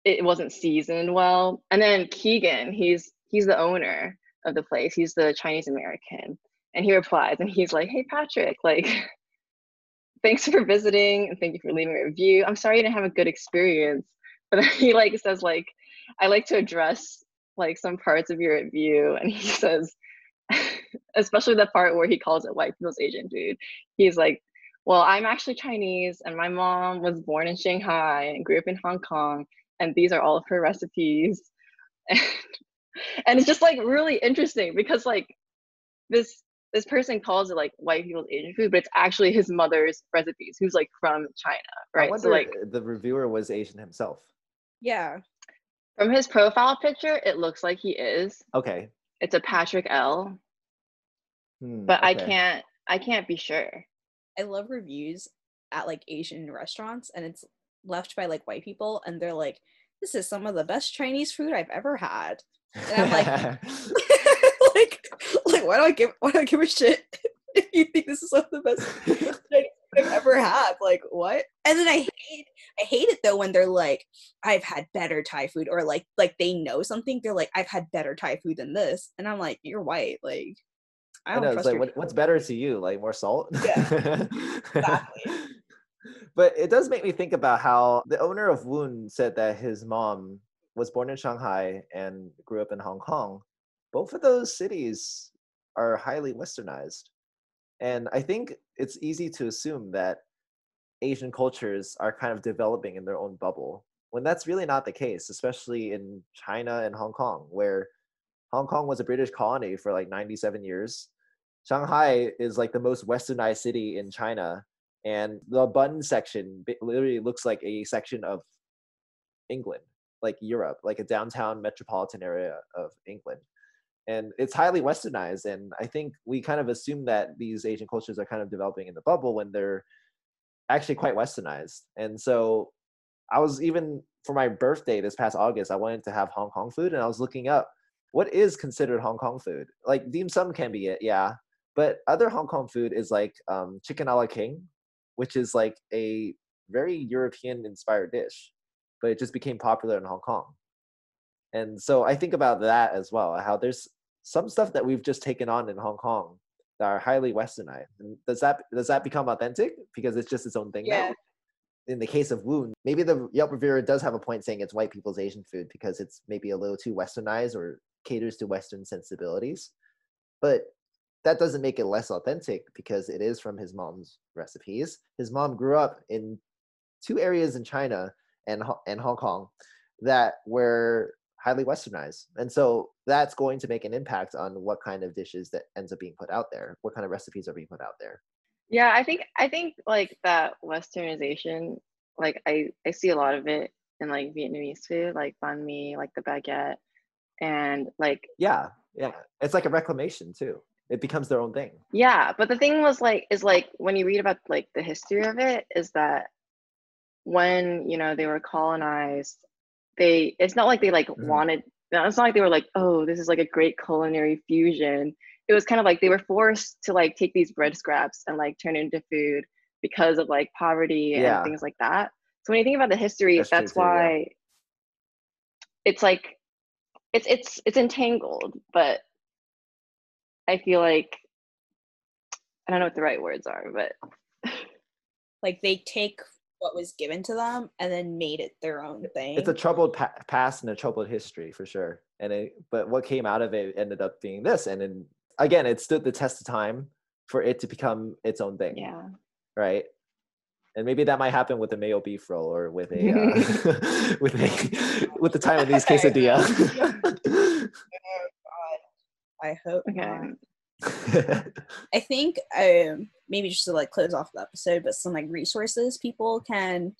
it wasn't seasoned well. And then Keegan, he's he's the owner of the place. He's the Chinese American. And he replies and he's like, Hey Patrick, like <laughs> thanks for visiting and thank you for leaving a review. I'm sorry you didn't have a good experience. But he like says like I like to address like some parts of your review and he <laughs> says <laughs> especially the part where he calls it white people's Asian food. He's like, well, I'm actually Chinese and my mom was born in Shanghai and grew up in Hong Kong, and these are all of her recipes. <laughs> And, and it's just like really interesting because like this this person calls it like white people's Asian food, but it's actually his mother's recipes, who's like from China, I right? wonder So like if the reviewer was Asian himself. Yeah. from his profile picture, it looks like he is. Okay. It's a Patrick L, Hmm, but I can't I can't be sure. I love reviews at like Asian restaurants and it's left by like white people and they're like, this is some of the best Chinese food I've ever had. And I'm like, <laughs> <laughs> like, like why do I give why do I give a shit if <laughs> you think this is some of the best I've ever had? Like what? And then I hate I hate it though when they're like, I've had better Thai food or like like they know something. They're like, I've had better Thai food than this. And I'm like, you're white. Like I I don't know, it's trust like, what, what's better to you? Like more salt? Yeah, exactly. But it does make me think about how the owner of Woon said that his mom was born in Shanghai and grew up in Hong Kong. Both of those cities are highly westernized. And I think it's easy to assume that Asian cultures are kind of developing in their own bubble when that's really not the case, especially in China and Hong Kong, where Hong Kong was a British colony for like 97 years. Shanghai is like the most westernized city in China, and the Bund section literally looks like a section of England, like Europe, like a downtown metropolitan area of England. And it's highly westernized. And I think we kind of assume that these Asian cultures are kind of developing in the bubble when they're actually quite westernized. And so I was even for my birthday this past August, I wanted to have Hong Kong food and I was looking up what is considered Hong Kong food. Like dim sum can be it, yeah. But other Hong Kong food is like um, chicken a la king, which is like a very European inspired dish, but it just became popular in Hong Kong. And so I think about that as well, how there's some stuff that we've just taken on in Hong Kong that are highly westernized. And does that does that become authentic because it's just its own thing Yeah. now? In the case of Woon, maybe the Yelp reviewer does have a point saying it's white people's Asian food because it's maybe a little too westernized or caters to Western sensibilities. But that doesn't make it less authentic because it is from his mom's recipes. His mom grew up in two areas in China and and Hong Kong that were highly westernized, and so that's going to make an impact on what kind of dishes that ends up being put out there, what kind of recipes are being put out there. Yeah, I think I think like that westernization, like I I see a lot of it in like Vietnamese food, like banh mi, like the baguette, and like Yeah, yeah, it's like a reclamation too. It becomes their own thing. yeah. But the thing was like is like when you read about like the history of it, is that when you know they were colonized, they it's not like they like Mhm. wanted. It's not like they were like, oh, this is like a great culinary fusion. It was kind of like they were forced to like take these bread scraps and like turn it into food because of like poverty and things like that. So when you think about the history, That's that's, too, yeah. why it's like it's it's it's entangled, but I feel like I don't know what the right words are, but <laughs> Like they take what was given to them and then made it their own thing. It's a troubled pa- past and a troubled history for sure. And it, but what came out of it ended up being this. And then again, it stood the test of time for it to become its own thing. yeah. right? And maybe that might happen with a mayo beef roll or with a <laughs> uh, <laughs> with a with the Taiwanese quesadilla. I hope. Okay. not. <laughs> I think um maybe just to like close off the episode, but some like resources people can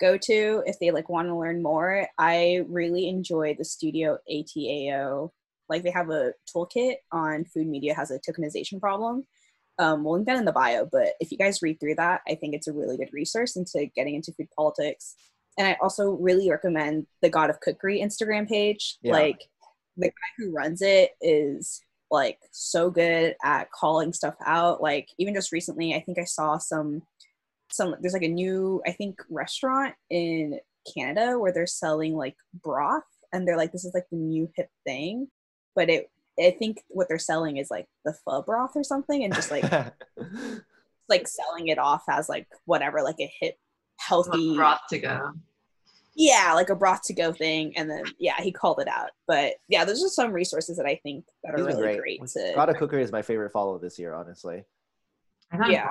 go to if they like want to learn more. I really enjoy the studio ATAO. Like they have a toolkit on food media has a tokenization problem. Um, we'll link that in the bio, but if you guys read through that, I think it's a really good resource into getting into food politics. And I also really recommend the God of Cookery Instagram page. Yeah. Like the guy who runs it is like so good at calling stuff out. Like even just recently, I think I saw some some there's like a new I think restaurant in Canada where they're selling like broth and they're like this is like the new hip thing, but it I think what they're selling is like the pho broth or something and just like <laughs> like selling it off as like whatever like a hip healthy broth to go. Yeah like a broth to go thing and then yeah he called it out but yeah there's just some resources that i think that are really great. great, to God of Cookery is my favorite follow this year, honestly. Yeah.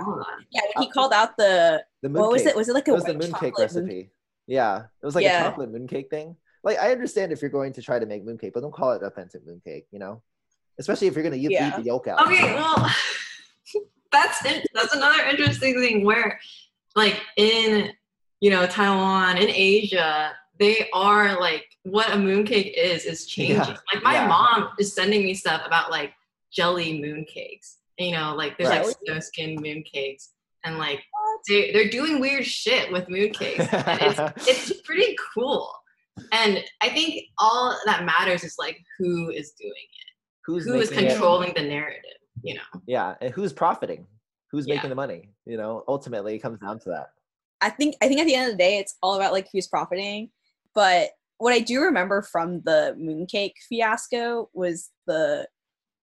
yeah when he uh, called out the The moon what was it was it like a It was the white mooncake chocolate moon- recipe. Yeah, it was like Yeah. a chocolate mooncake thing. Like I understand if you're going to try to make mooncake, but don't call it authentic mooncake. You know, especially if you're going to eat, Yeah. eat the yolk out. Okay, well, <laughs> that's in, that's another interesting thing where, like in you know Taiwan in Asia, they are like what a mooncake is is changing. Yeah, Like my yeah. mom is sending me stuff about like jelly mooncakes. You know, like there's Right. like snow skin mooncakes, and like they they're doing weird shit with mooncakes. it's <laughs> it's pretty cool. And I think all that matters is like who is doing it, who's who is making it? controlling the narrative. You know. Yeah, and who's profiting? Who's Yeah. making the money? You know, ultimately it comes down to that. I think I think at the end of the day, it's all about like who's profiting. But what I do remember from the mooncake fiasco was the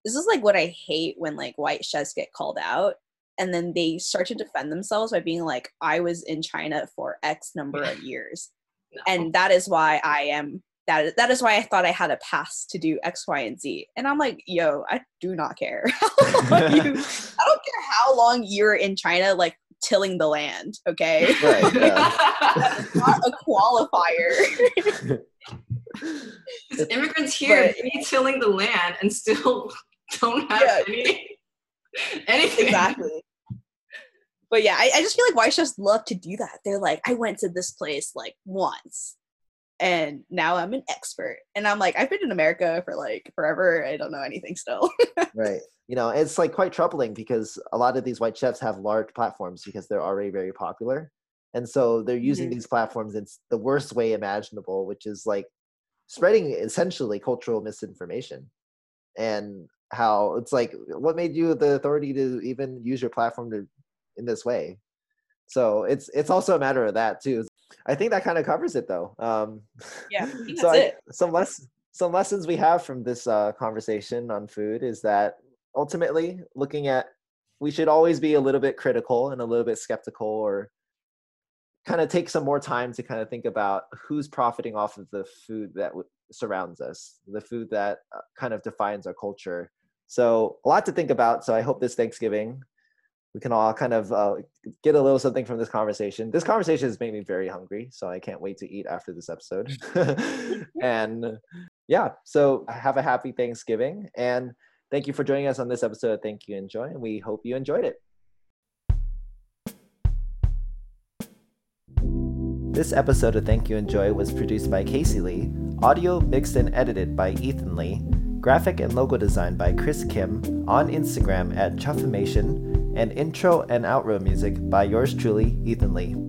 this is like what I hate when like white chefs get called out and then they start to defend themselves by being like, I was in China for X number of <laughs> years. No. And that is why I am that is, that is why I thought I had a pass to do X, Y, and Z. And I'm like, yo, I do not care. <laughs> you, <laughs> I don't care how long you're in China, like tilling the land, okay? Right. <laughs> Yeah. Not a qualifier. 'Cause immigrants here, But- we tilling the land and still <laughs> don't have Yeah. any anything. exactly. But yeah, I, I just feel like white chefs love to do that. They're like, I went to this place like once, and now I'm an expert. And I'm like, I've been in America for like forever. I don't know anything still. <laughs> right you know it's like quite troubling because a lot of these white chefs have large platforms because they're already very popular and so they're using Mhm. these platforms in the worst way imaginable which is like spreading essentially cultural misinformation and how it's like what made you the authority to even use your platform to in this way so it's it's also a matter of that too i think that kind of covers it though um <laughs> yeah, so I, it. some less some lessons we have from this uh, conversation on food is that ultimately looking at we should always be a little bit critical and a little bit skeptical or kind of take some more time to kind of think about who's profiting off of the food that w- surrounds us the food that uh, kind of defines our culture so a lot to think about so i hope this thanksgiving we can all kind of uh, get a little something from this conversation. This conversation has made me very hungry, so I can't wait to eat after this episode. <laughs> <laughs> and yeah, so have a happy Thanksgiving. And thank you for joining us on this episode Thank You Enjoy. And we hope you enjoyed it. This episode of Thank You Enjoy was produced by Casey Lee, audio mixed and edited by Ethan Lee, graphic and logo design by Chris Kim, on Instagram at Chuffimation, and intro and outro music by yours truly, Ethan Lee.